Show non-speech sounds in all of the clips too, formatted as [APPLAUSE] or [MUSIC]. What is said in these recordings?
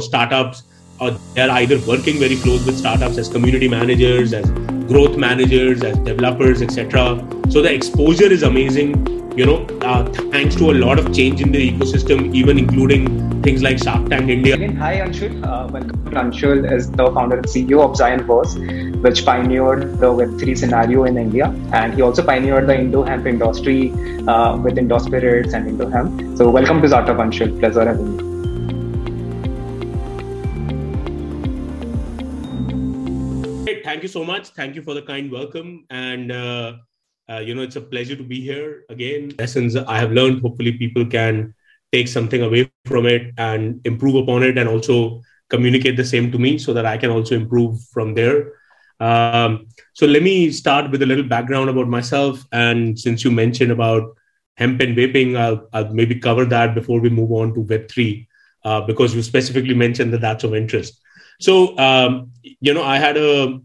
startups or they're either working very close with startups as community managers, as growth managers, as developers, etc. So the exposure is amazing. You know, uh, thanks to a lot of change in the ecosystem, even including things like Shark Tank India. Hi Anshul. Uh, welcome. Anshul is the founder and CEO of Zionverse, which pioneered the Web3 scenario in India, and he also pioneered the Indo hemp industry uh, with Indospirits and Indo hemp. So, welcome to Xartup Anshul. Pleasure having you. Thank you so much. Thank you for the kind welcome. And, uh, uh, you know, it's a pleasure to be here again. Lessons I have learned, hopefully, people can take something away from it and improve upon it and also communicate the same to me so that I can also improve from there. Um, so let me start with a little background about myself. And since you mentioned about hemp and vaping, I'll, I'll maybe cover that before we move on to Web3, uh, because you specifically mentioned that that's of interest. So, um, you know, I had a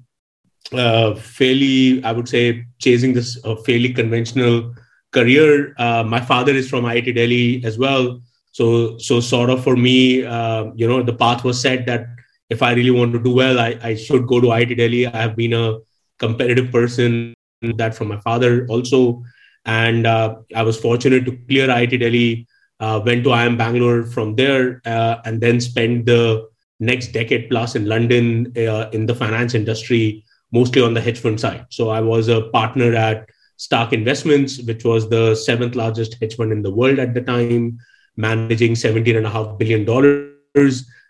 uh, fairly, I would say, chasing this uh, fairly conventional career. Uh, my father is from IIT Delhi as well, so so sort of for me, uh, you know, the path was set that if I really want to do well, I, I should go to IIT Delhi. I have been a competitive person that from my father also, and uh, I was fortunate to clear IIT Delhi. Went to IIM Bangalore from there, and then spent the next decade plus in London in the finance industry mostly on the hedge fund side. So I was a partner at Stark Investments, which was the seventh largest hedge fund in the world at the time, managing $17.5 billion.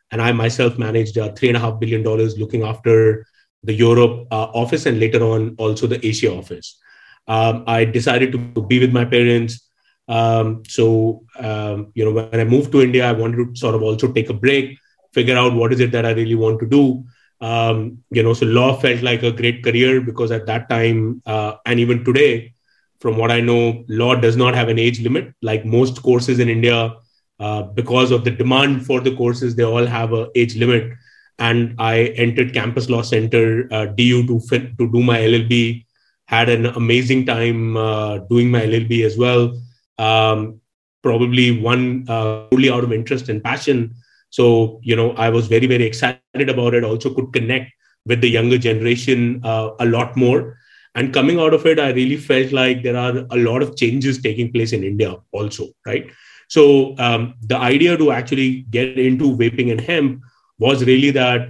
And I myself managed uh, $3.5 billion looking after the Europe uh, office and later on also the Asia office. Um, I decided to be with my parents. Um, so, um, you know, when I moved to India, I wanted to sort of also take a break, figure out what is it that I really want to do um, you know so law felt like a great career because at that time uh, and even today from what i know law does not have an age limit. Like most courses in india uh, because of the demand for the courses they all have a age limit. And i entered campus law center uh, du to to do my llb had an amazing time uh, doing my llb as well. Um, probably one uh, only out of interest and passion so, you know, I was very, very excited about it. Also, could connect with the younger generation uh, a lot more. And coming out of it, I really felt like there are a lot of changes taking place in India also, right? So, um, the idea to actually get into vaping and hemp was really that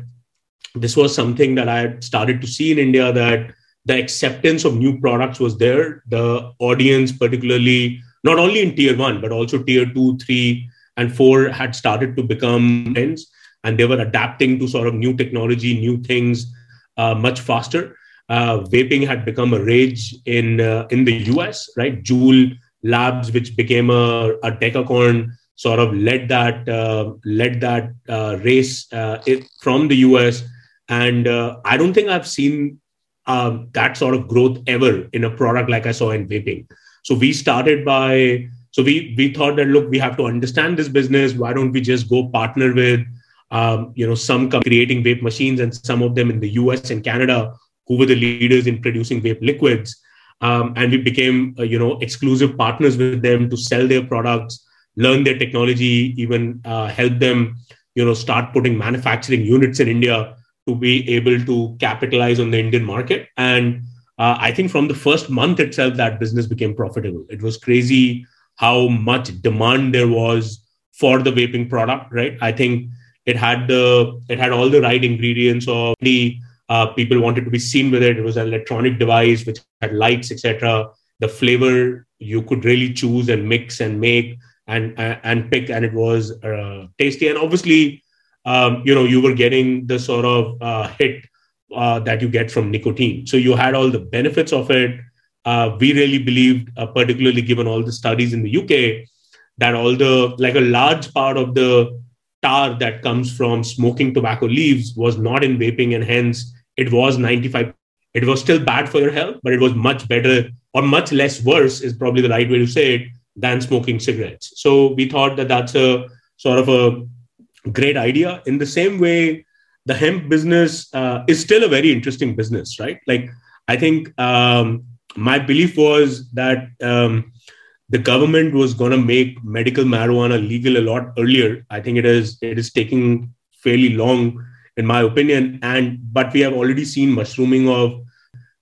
this was something that I had started to see in India that the acceptance of new products was there. The audience, particularly not only in tier one, but also tier two, three, and four had started to become friends and they were adapting to sort of new technology, new things uh, much faster. Uh, vaping had become a rage in uh, in the US, right? Juul Labs, which became a, a decacorn, sort of led that uh, led that uh, race uh, it, from the US, and I don't think I've seen um, that sort of growth ever in a product like I saw in vaping. So we started by so we we thought that look, we have to understand this business. Why don't we just go partner with um, you know some creating vape machines and some of them in the US and Canada who were the leaders in producing vape liquids. Um, and we became uh, you know exclusive partners with them to sell their products, learn their technology, even uh, help them you know start putting manufacturing units in India to be able to capitalize on the Indian market. And uh, I think from the first month itself, that business became profitable. It was crazy how much demand there was for the vaping product, right? I think it had the it had all the right ingredients of the uh, people wanted to be seen with it. It was an electronic device which had lights, etc. The flavor you could really choose and mix and make and and pick, and it was uh, tasty. And obviously, um, you know, you were getting the sort of uh, hit uh, that you get from nicotine. So you had all the benefits of it uh, we really believed, uh, particularly given all the studies in the UK, that all the like a large part of the tar that comes from smoking tobacco leaves was not in vaping, and hence it was 95. It was still bad for your health, but it was much better or much less worse is probably the right way to say it than smoking cigarettes. So we thought that that's a sort of a great idea. In the same way, the hemp business uh, is still a very interesting business, right? Like I think um, my belief was that um, the government was going to make medical marijuana legal a lot earlier. I think it is it is taking fairly long, in my opinion. And but we have already seen mushrooming of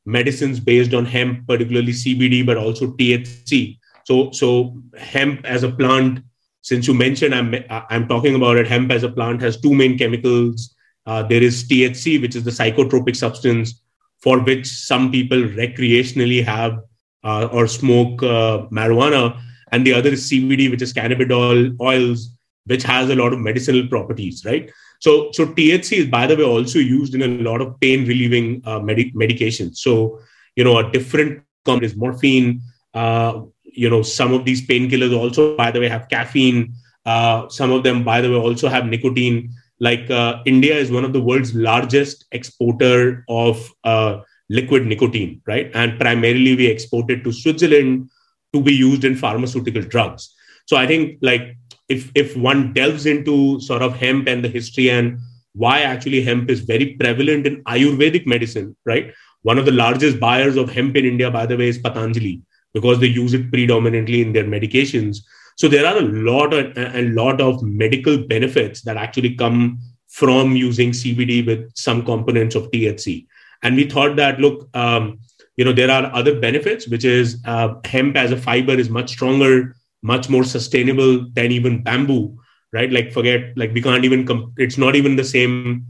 medicines based on hemp, particularly CBD, but also THC. So, so hemp as a plant, since you mentioned, I'm I'm talking about it. Hemp as a plant has two main chemicals. Uh, there is THC, which is the psychotropic substance for which some people recreationally have uh, or smoke uh, marijuana, and the other is CBD, which is cannabidiol oils, which has a lot of medicinal properties, right? So, so THC is, by the way, also used in a lot of pain relieving uh, medic- medications. So, you know, a different compound is morphine. Uh, you know, some of these painkillers also, by the way, have caffeine. Uh, some of them, by the way, also have nicotine. Like uh, India is one of the world's largest exporter of uh, liquid nicotine, right? And primarily we export it to Switzerland to be used in pharmaceutical drugs. So I think like if if one delves into sort of hemp and the history and why actually hemp is very prevalent in Ayurvedic medicine, right? One of the largest buyers of hemp in India, by the way, is Patanjali because they use it predominantly in their medications. So there are a lot of, a lot of medical benefits that actually come from using CBD with some components of THC. And we thought that look, um, you know, there are other benefits, which is uh, hemp as a fiber is much stronger much more sustainable than even bamboo right like forget like we can't even com- it's not even the same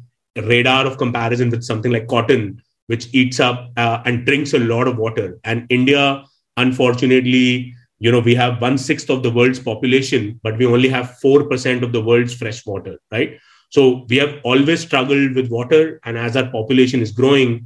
radar of comparison with something like cotton which eats up uh, and drinks a lot of water and india unfortunately you know we have one sixth of the world's population but we only have 4% of the world's fresh water right so we have always struggled with water and as our population is growing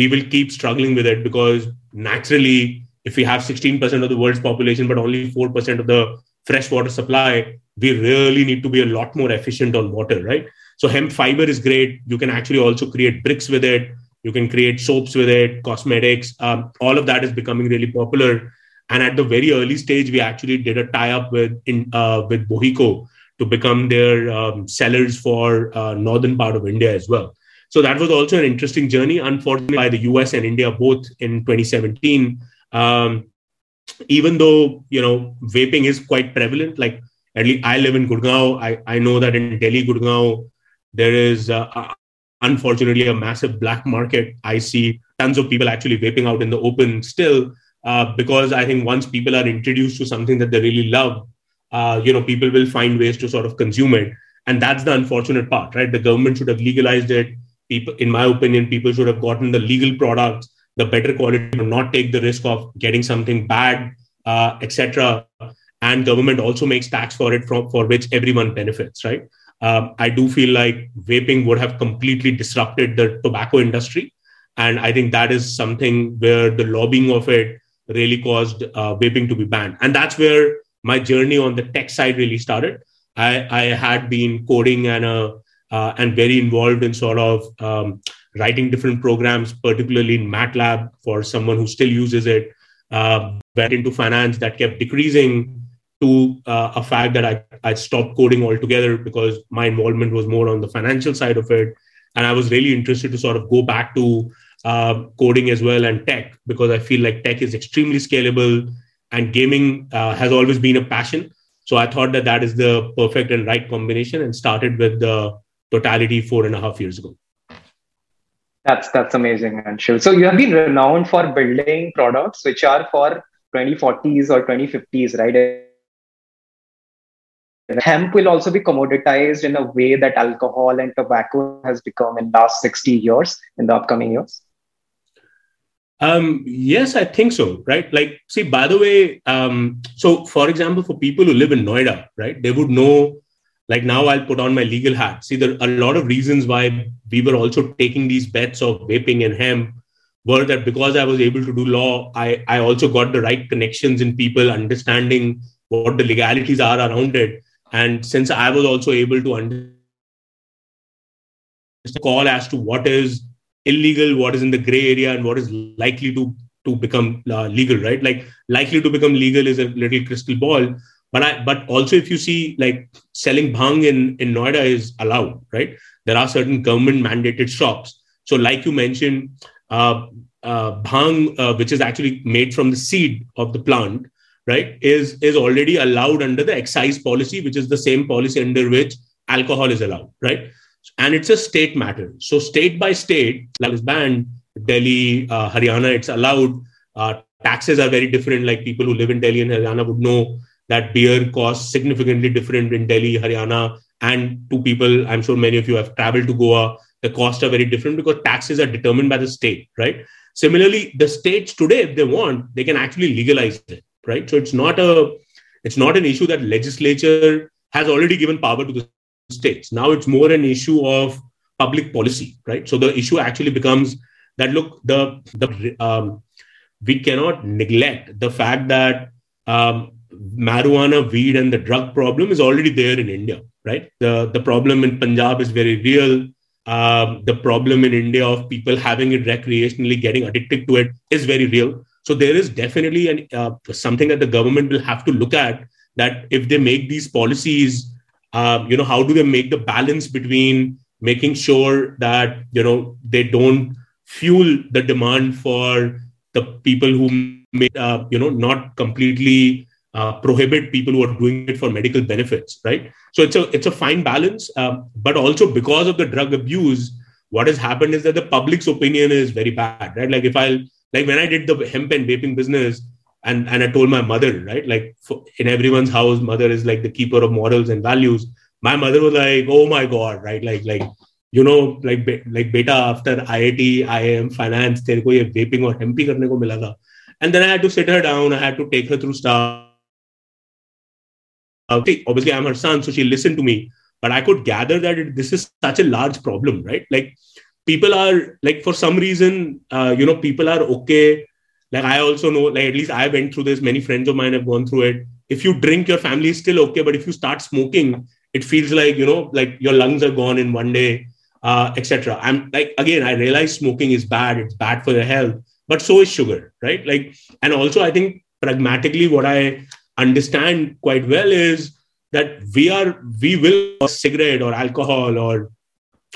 we will keep struggling with it because naturally if we have 16% of the world's population, but only 4% of the fresh water supply, we really need to be a lot more efficient on water, right? So hemp fiber is great. You can actually also create bricks with it. You can create soaps with it, cosmetics. Um, all of that is becoming really popular. And at the very early stage, we actually did a tie-up with in, uh, with BOHECO to become their um, sellers for uh, northern part of India as well. So that was also an interesting journey. Unfortunately, by the US and India both in 2017, um, even though you know vaping is quite prevalent, like at least I live in Gurgaon, I, I know that in Delhi, Gurgaon, there is uh, uh, unfortunately a massive black market. I see tons of people actually vaping out in the open still uh, because I think once people are introduced to something that they really love, uh, you know, people will find ways to sort of consume it. And that's the unfortunate part, right? The government should have legalized it. People, in my opinion, people should have gotten the legal products the better quality, not take the risk of getting something bad, uh, etc. And government also makes tax for it, from, for which everyone benefits, right? Um, I do feel like vaping would have completely disrupted the tobacco industry. And I think that is something where the lobbying of it really caused uh, vaping to be banned. And that's where my journey on the tech side really started. I, I had been coding and, uh, uh, and very involved in sort of um, writing different programs, particularly in MATLAB for someone who still uses it. Uh, went into finance that kept decreasing to uh, a fact that I, I stopped coding altogether because my involvement was more on the financial side of it. And I was really interested to sort of go back to uh, coding as well and tech because I feel like tech is extremely scalable and gaming uh, has always been a passion. So I thought that that is the perfect and right combination and started with the totality four and a half years ago. That's that's amazing, Anshul. So you have been renowned for building products which are for 2040s or 2050s, right? Hemp will also be commoditized in a way that alcohol and tobacco has become in last 60 years in the upcoming years. Um, yes, I think so. Right. Like, see, by the way, um, so for example, for people who live in Noida, right, they would know like now I'll put on my legal hat. See, there are a lot of reasons why we were also taking these bets of vaping and hemp were that because I was able to do law, I, I also got the right connections in people understanding what the legalities are around it. And since I was also able to understand call as to what is illegal, what is in the gray area, and what is likely to to become uh, legal, right? Like likely to become legal is a little crystal ball, but I, but also if you see like selling bhang in in Noida is allowed, right? There are certain government mandated shops. So like you mentioned, uh, uh, bhang, uh, which is actually made from the seed of the plant, right, is is already allowed under the excise policy, which is the same policy under which alcohol is allowed, right? And it's a state matter. So state by state, like is banned. Delhi, uh, Haryana, it's allowed. Uh, taxes are very different. Like people who live in Delhi and Haryana would know that beer costs significantly different in Delhi, Haryana, and to people. I'm sure many of you have traveled to Goa. The costs are very different because taxes are determined by the state, right? Similarly, the states today, if they want, they can actually legalize it, right? So it's not a it's not an issue that legislature has already given power to the states. Now it's more an issue of public policy, right? So the issue actually becomes that look, the the um, we cannot neglect the fact that um, marijuana, weed, and the drug problem is already there in India, right? The the problem in Punjab is very real. Um, the problem in India of people having it recreationally, getting addicted to it, is very real. So there is definitely an, uh, something that the government will have to look at. That if they make these policies uh, you know how do they make the balance between making sure that you know they don't fuel the demand for the people who may uh, you know not completely uh, prohibit people who are doing it for medical benefits right? So it's a it's a fine balance uh, but also because of the drug abuse what has happened is that the public's opinion is very bad right? Like if i like when i did the hemp and vaping business and and i told my mother right? Like for, in everyone's house mother is like the keeper of morals and values. My mother was like oh my god right? Like like you know like like beta after iit iim finance tere ko ye vaping or hempy karne ko mila tha and then i had to sit her down. I had to take her through stuff. Obviously i'm her son so she listened to me. But i could gather that it, this is such a large problem right? Like people are like for some reason uh, you know people are okay like I also know, like at least I went through this. Many friends of mine have gone through it. If you drink, your family is still okay, but if you start smoking, it feels like you know, like your lungs are gone in one day, uh, etc. I'm like again, I realize smoking is bad. It's bad for your health, but so is sugar, right? Like, and also I think pragmatically, what I understand quite well is that we are we will cigarette or alcohol or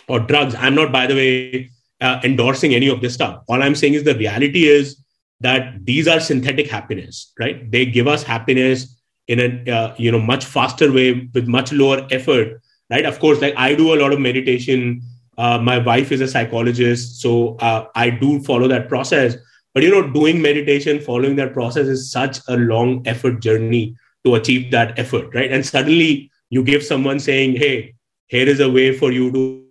or drugs. I'm not, by the way, uh, endorsing any of this stuff. All I'm saying is the reality is that these are synthetic happiness, right? They give us happiness in a uh, you know much faster way with much lower effort, right? Of course, like I do a lot of meditation. Uh, my wife is a psychologist, so uh, I do follow that process. But you know, doing meditation, following that process is such a long effort journey to achieve that effort, right? And suddenly you give someone saying, "Hey, here is a way for you to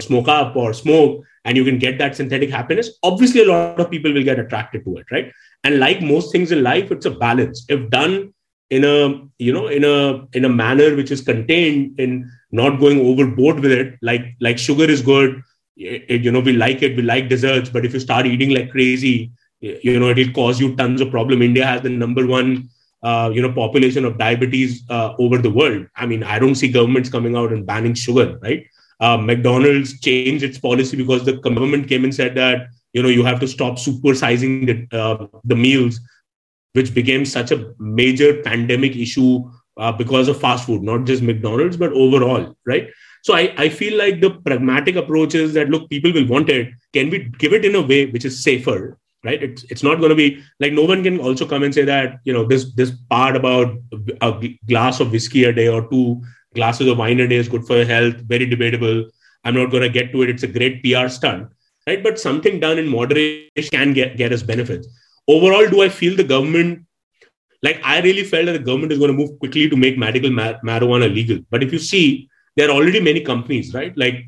smoke up or smoke and you can get that synthetic happiness obviously a lot of people will get attracted to it right? And like most things in life it's a balance. If done in a you know in a in a manner which is contained in not going overboard with it like like sugar is good it, you know we like it we like desserts but if you start eating like crazy you know it'll cause you tons of problem. India has the number one uh, you know population of diabetes uh, over the world. I mean i don't see governments coming out and banning sugar right uh, McDonald's changed its policy because the government came and said that you know you have to stop supersizing the uh, the meals, which became such a major pandemic issue uh, because of fast food, not just McDonald's but overall, right? So I, I feel like the pragmatic approach is that look, people will want it. Can we give it in a way which is safer, right? It's it's not going to be like no one can also come and say that you know this this part about a glass of whiskey a day or two glasses of wine a day is good for your health. Very debatable. I'm not going to get to it. It's a great PR stunt, right? But something done in moderation can get, get us benefits. Overall, do I feel the government, like I really felt that the government is going to move quickly to make medical mar- marijuana legal. But if you see, there are already many companies, right? Like,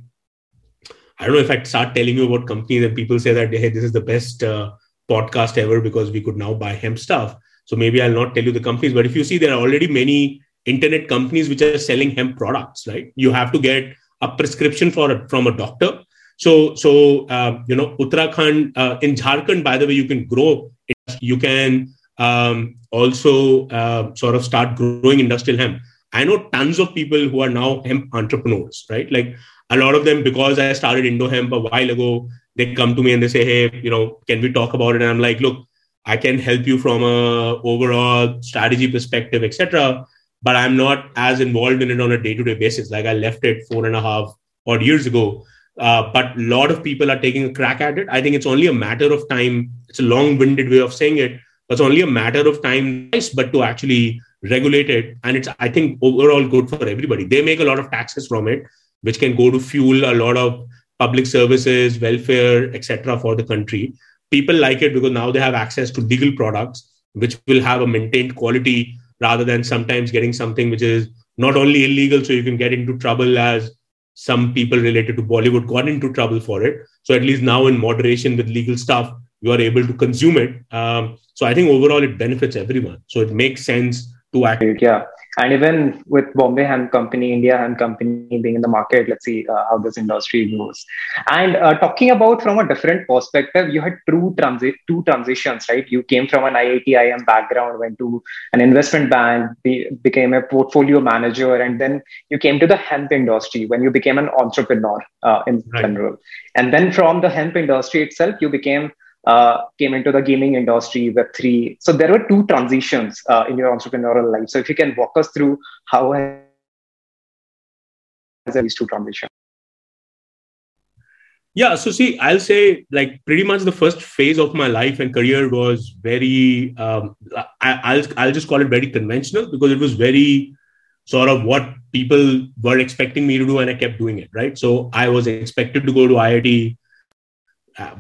I don't know if I start telling you about companies and people say that, hey, this is the best uh, podcast ever because we could now buy hemp stuff. So maybe I'll not tell you the companies. But if you see, there are already many internet companies which are selling hemp products right? You have to get a prescription for from a doctor. So so uh, you know uttarakhand uh, in jharkhand by the way you can grow you can um, also uh, sort of start growing industrial hemp. I know tons of people who are now hemp entrepreneurs right? Like a lot of them because i started indo hemp a while ago they come to me and they say hey you know can we talk about it? And i'm like look i can help you from a overall strategy perspective etc but I'm not as involved in it on a day to day basis. Like I left it four and a half odd years ago. Uh, but a lot of people are taking a crack at it. I think it's only a matter of time. It's a long winded way of saying it. It's only a matter of time, but to actually regulate it. and it's I think overall good for everybody. They make a lot of taxes from it, which can go to fuel a lot of public services, welfare, etc. for the country. People like it because now they have access to legal products, which will have a maintained quality rather than sometimes getting something which is not only illegal, so you can get into trouble as some people related to Bollywood got into trouble for it. So at least now in moderation with legal stuff, you are able to consume it. Um, so I think overall it benefits everyone. So it makes sense to act. Yeah and even with Bombay Hemp Company, India Hemp Company being in the market, let's see uh, how this industry goes. And uh, talking about from a different perspective, you had true transi- two transitions, right? You came from an IIT IM background, went to an investment bank, be- became a portfolio manager, and then you came to the hemp industry when you became an entrepreneur uh, in right. general. And then from the hemp industry itself, you became uh, came into the gaming industry, Web3. So there were two transitions uh, in your entrepreneurial life. So if you can walk us through how has these two transitions? Yeah, so see, I'll say like pretty much the first phase of my life and career was very, um, I, will I'll just call it very conventional because it was very sort of what people were expecting me to do and I kept doing it, right? So I was expected to go to IIT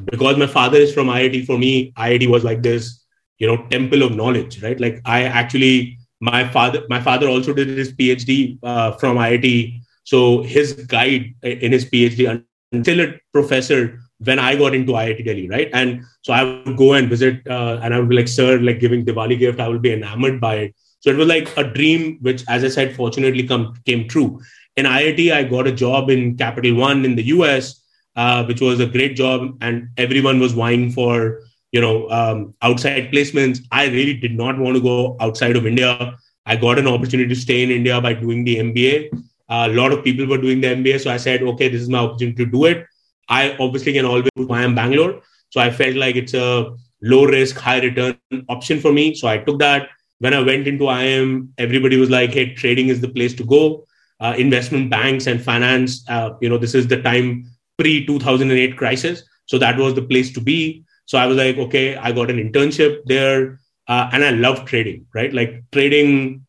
because my father is from IIT, for me, IIT was like this, you know, temple of knowledge, right? Like I actually, my father, my father also did his PhD uh, from IIT. So his guide in his PhD until a professor when I got into IIT Delhi, right? And so I would go and visit, uh, and I would be like, sir, like giving Diwali gift, I will be enamored by it. So it was like a dream, which, as I said, fortunately come came true. In IIT, I got a job in Capital One in the US, uh, which was a great job, and everyone was vying for you know um, outside placements. I really did not want to go outside of India. I got an opportunity to stay in India by doing the MBA. Uh, a lot of people were doing the MBA, so I said, okay, this is my opportunity to do it. I obviously can always IIM Bangalore, so I felt like it's a low risk, high return option for me. So I took that. When I went into IIM, everybody was like, "Hey, trading is the place to go." Uh, investment banks and finance, uh, you know, this is the time pre 2008 crisis. So that was the place to be. So I was like, okay, I got an internship there. Uh, and I love trading, right? Like trading.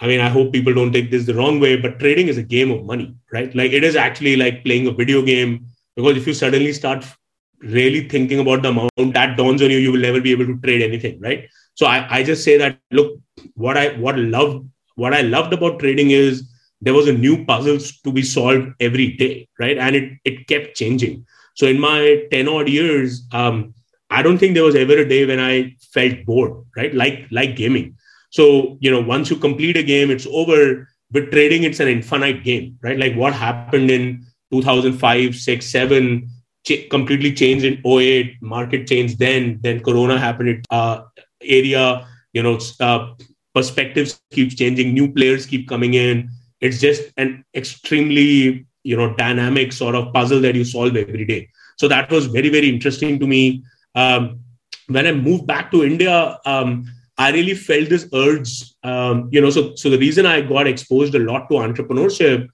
I mean, I hope people don't take this the wrong way, but trading is a game of money, right? Like it is actually like playing a video game because if you suddenly start really thinking about the amount that dawns on you, you will never be able to trade anything, right? So I, I just say that look, what I what love what I loved about trading is there was a new puzzles to be solved every day right? And it, it kept changing. So in my 10 odd years um, i don't think there was ever a day when i felt bored right? Like like gaming. So you know once you complete a game it's over. With trading it's an infinite game right? Like what happened in 2005 6 7 ch- completely changed in 08 market changed then then corona happened uh, area you know uh, perspectives keep changing new players keep coming in it's just an extremely you know dynamic sort of puzzle that you solve every day. So that was very very interesting to me. Um, when i moved back to india um, i really felt this urge um, you know so so the reason i got exposed a lot to entrepreneurship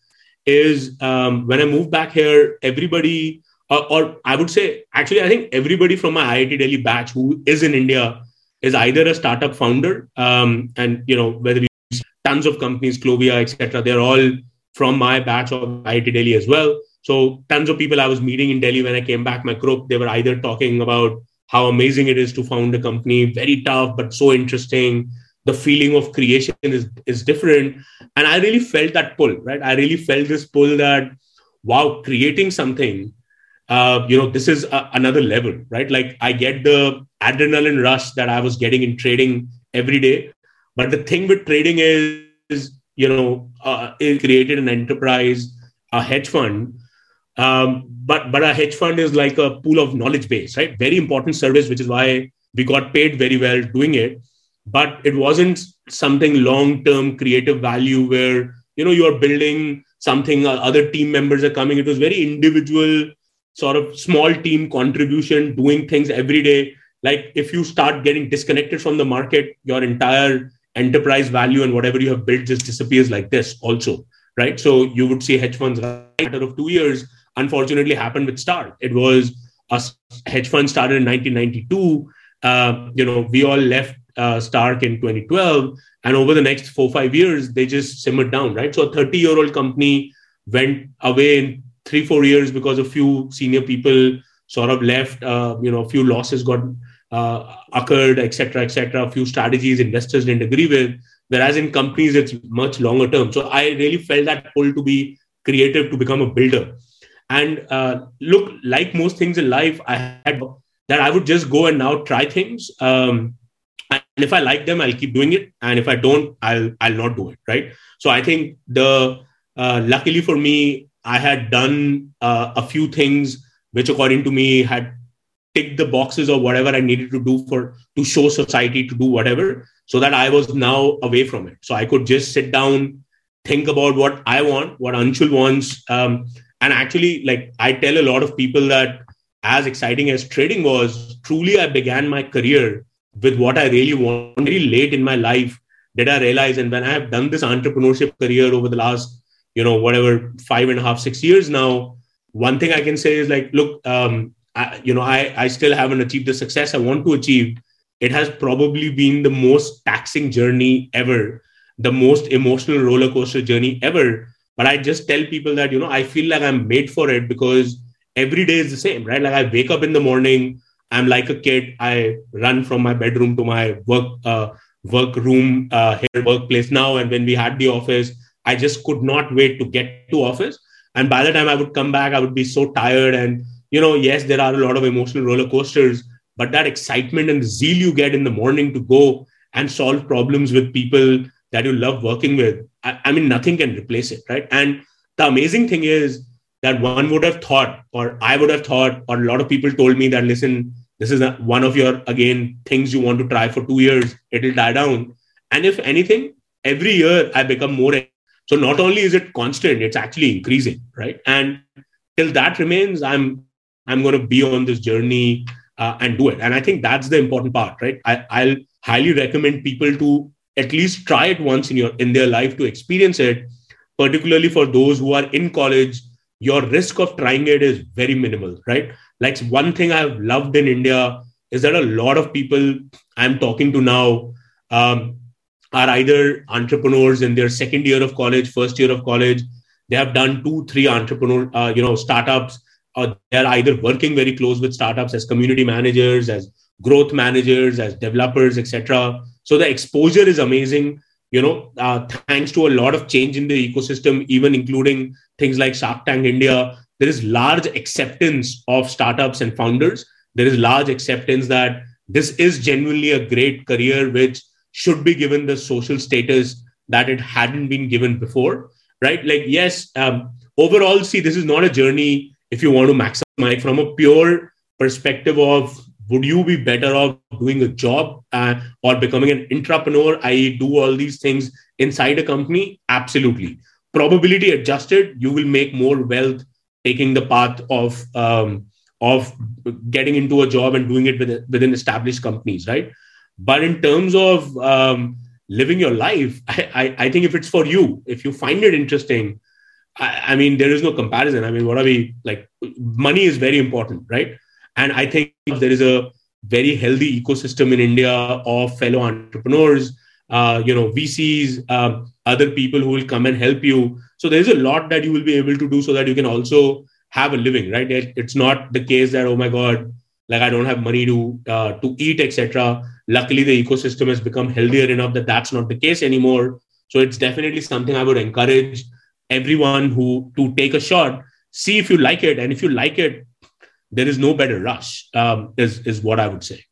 is um, when i moved back here everybody uh, or i would say actually i think everybody from my iit delhi batch who is in india is either a startup founder um, and you know whether tons of companies, Clovia, etc. They're all from my batch of IIT Delhi as well. So tons of people I was meeting in Delhi when I came back, my group, they were either talking about how amazing it is to found a company, very tough, but so interesting. The feeling of creation is, is different. And I really felt that pull, right? I really felt this pull that, wow, creating something, uh, you know, this is a, another level, right? Like I get the adrenaline rush that I was getting in trading every day. But the thing with trading is, you know, uh, it created an enterprise, a hedge fund. Um, but but a hedge fund is like a pool of knowledge base, right? Very important service, which is why we got paid very well doing it. But it wasn't something long term creative value where you know you're building something. Uh, other team members are coming. It was very individual, sort of small team contribution, doing things every day. Like if you start getting disconnected from the market, your entire enterprise value and whatever you have built just disappears like this also right? So you would see hedge funds matter of two years unfortunately happened with Stark it was a hedge fund started in 1992 uh, you know we all left uh, stark in 2012 and over the next four five years they just simmered down right? So a 30 year old company went away in three four years because a few senior people sort of left uh, you know a few losses got uh, occurred etc etc a few strategies investors didn't agree with whereas in companies it's much longer term. So i really felt that pull to be creative to become a builder. And uh, look like most things in life i had that i would just go and now try things um, and if i like them i'll keep doing it and if i don't i'll i'll not do it right? So i think the uh, luckily for me i had done uh, a few things which according to me had ticked the boxes or whatever i needed to do for to show society to do whatever so that i was now away from it so i could just sit down think about what i want what anshul wants um, and actually like i tell a lot of people that as exciting as trading was truly i began my career with what I really want. Very late in my life did I realize, and when I have done this entrepreneurship career over the last, you know, whatever five and a half, six years now, one thing I can say is like, look, um, I, you know, I I still haven't achieved the success I want to achieve. It has probably been the most taxing journey ever, the most emotional roller coaster journey ever. But I just tell people that you know I feel like I'm made for it because every day is the same, right? Like I wake up in the morning, I'm like a kid. I run from my bedroom to my work uh, work room uh, here workplace now. And when we had the office, I just could not wait to get to office. And by the time I would come back, I would be so tired. And you know, yes, there are a lot of emotional roller coasters, but that excitement and zeal you get in the morning to go and solve problems with people that you love working with, I, I mean, nothing can replace it, right? And the amazing thing is that one would have thought, or I would have thought, or a lot of people told me that, listen, this is one of your, again, things you want to try for two years, it'll die down. And if anything, every year I become more. So not only is it constant, it's actually increasing, right? And till that remains, I'm I'm going to be on this journey uh, and do it. And I think that's the important part, right? I, I'll highly recommend people to at least try it once in your in their life to experience it, particularly for those who are in college your risk of trying it is very minimal, right? Like one thing I've loved in India is that a lot of people I'm talking to now um, are either entrepreneurs in their second year of college, first year of college. They have done two, three entrepreneur, uh, you know, startups. Or they're either working very close with startups as community managers, as growth managers, as developers, etc. So the exposure is amazing you know, uh, thanks to a lot of change in the ecosystem, even including things like Shark Tank India, there is large acceptance of startups and founders. There is large acceptance that this is genuinely a great career which should be given the social status that it hadn't been given before, right? Like, yes, um, overall, see, this is not a journey if you want to maximize from a pure perspective of would you be better off doing a job uh, or becoming an entrepreneur i.e do all these things inside a company? Absolutely. Probability adjusted you will make more wealth taking the path of um, of getting into a job and doing it within, within established companies right? But in terms of um, living your life [LAUGHS] I, I, I, think if it's for you if you find it interesting I, I mean there is no comparison i mean what are we like money is very important right and I think there is a very healthy ecosystem in India of fellow entrepreneurs, uh, you know, VCs, um, other people who will come and help you. So there's a lot that you will be able to do so that you can also have a living, right? It's not the case that oh my god, like I don't have money to uh, to eat, etc. Luckily, the ecosystem has become healthier enough that that's not the case anymore. So it's definitely something I would encourage everyone who to take a shot, see if you like it, and if you like it, there is no better rush um, is, is what i would say